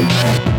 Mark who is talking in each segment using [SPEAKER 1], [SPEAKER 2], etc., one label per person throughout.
[SPEAKER 1] Bye.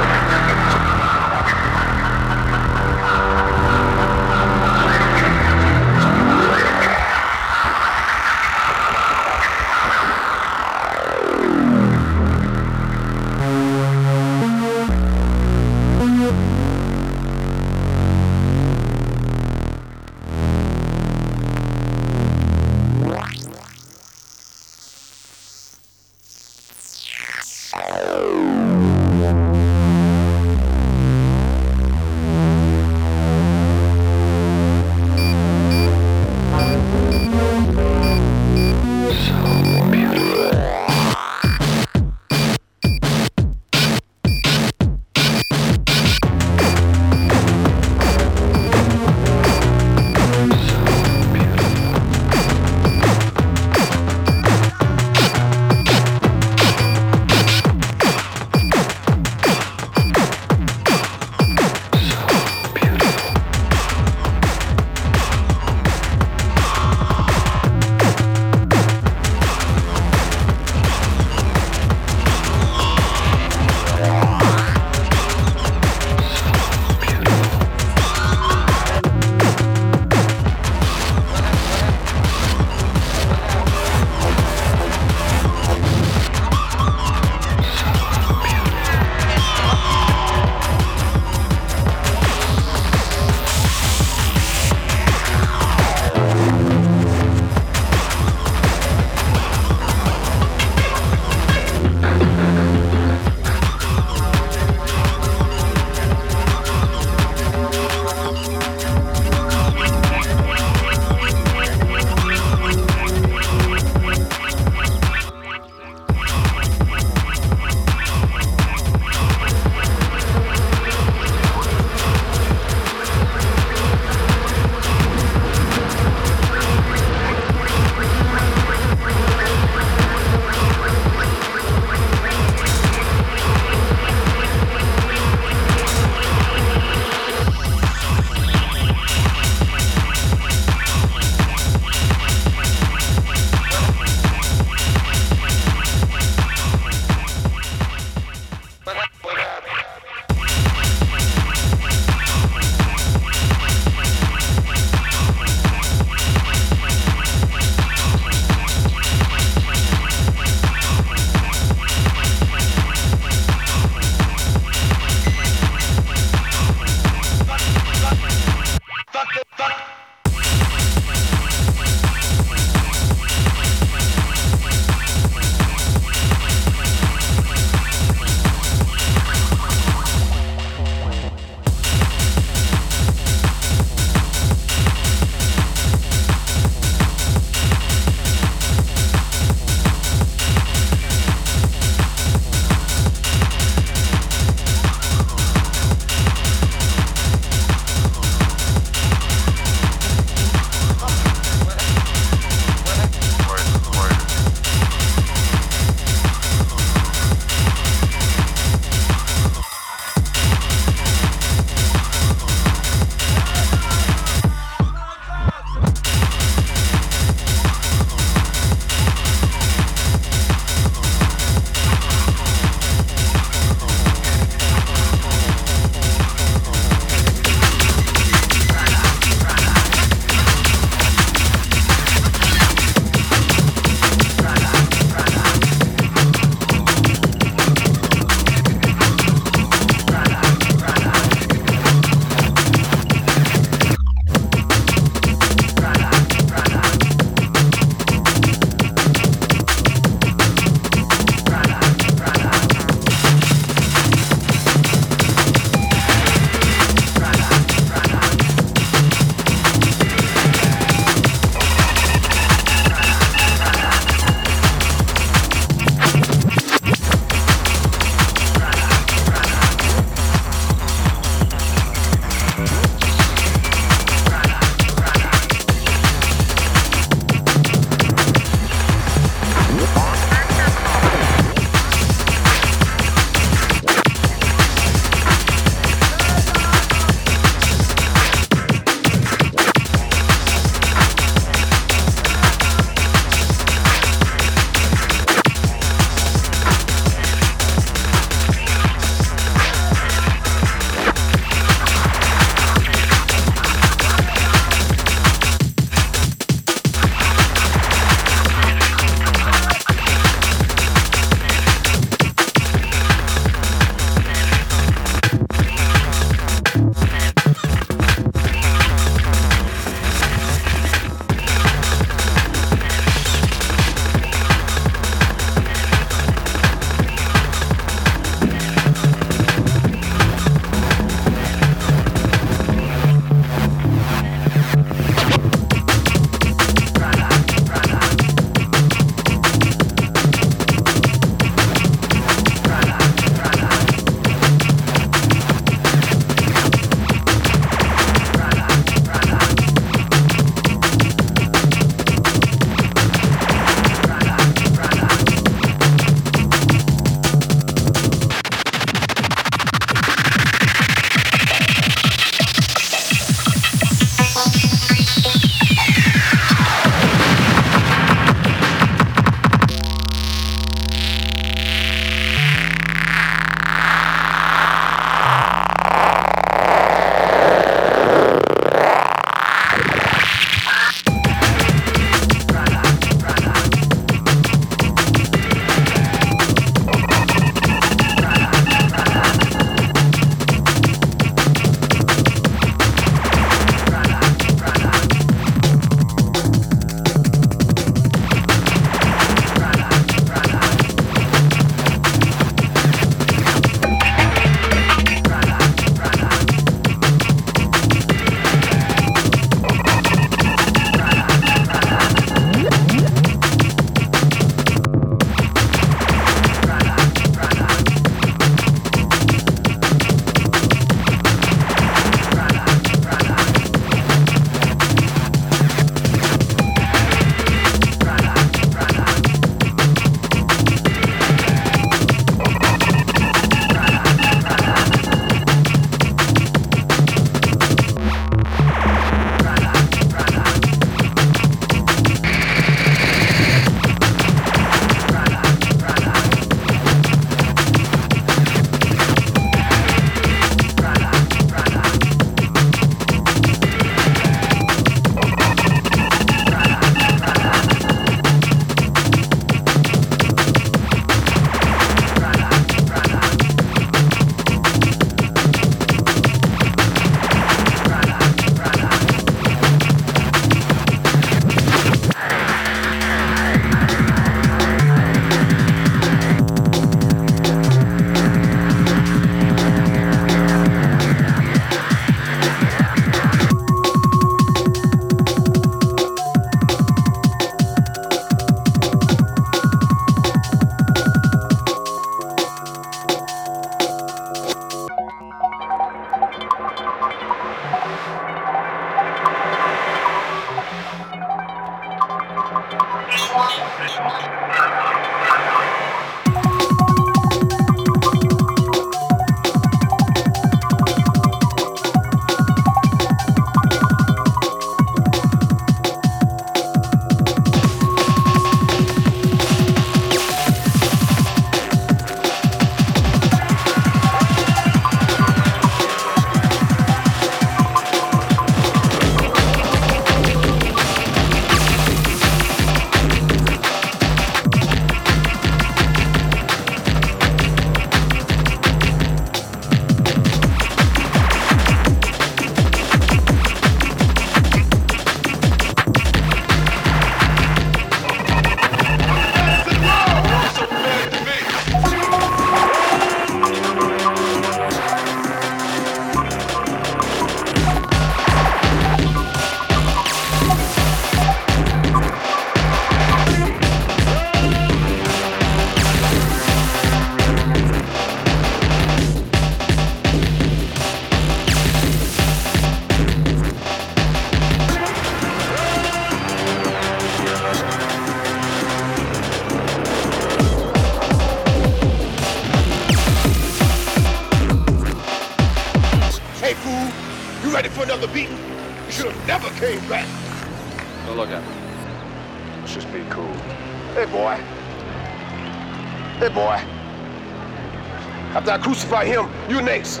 [SPEAKER 1] Crucify him, you next.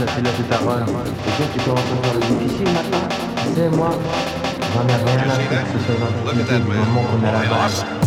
[SPEAKER 1] la cellule de parole. Et toi, tu commences à faire le difficile maintenant. Tu sais, moi, j'en ai rien à faire que ce soit dans le moment qu'on a la.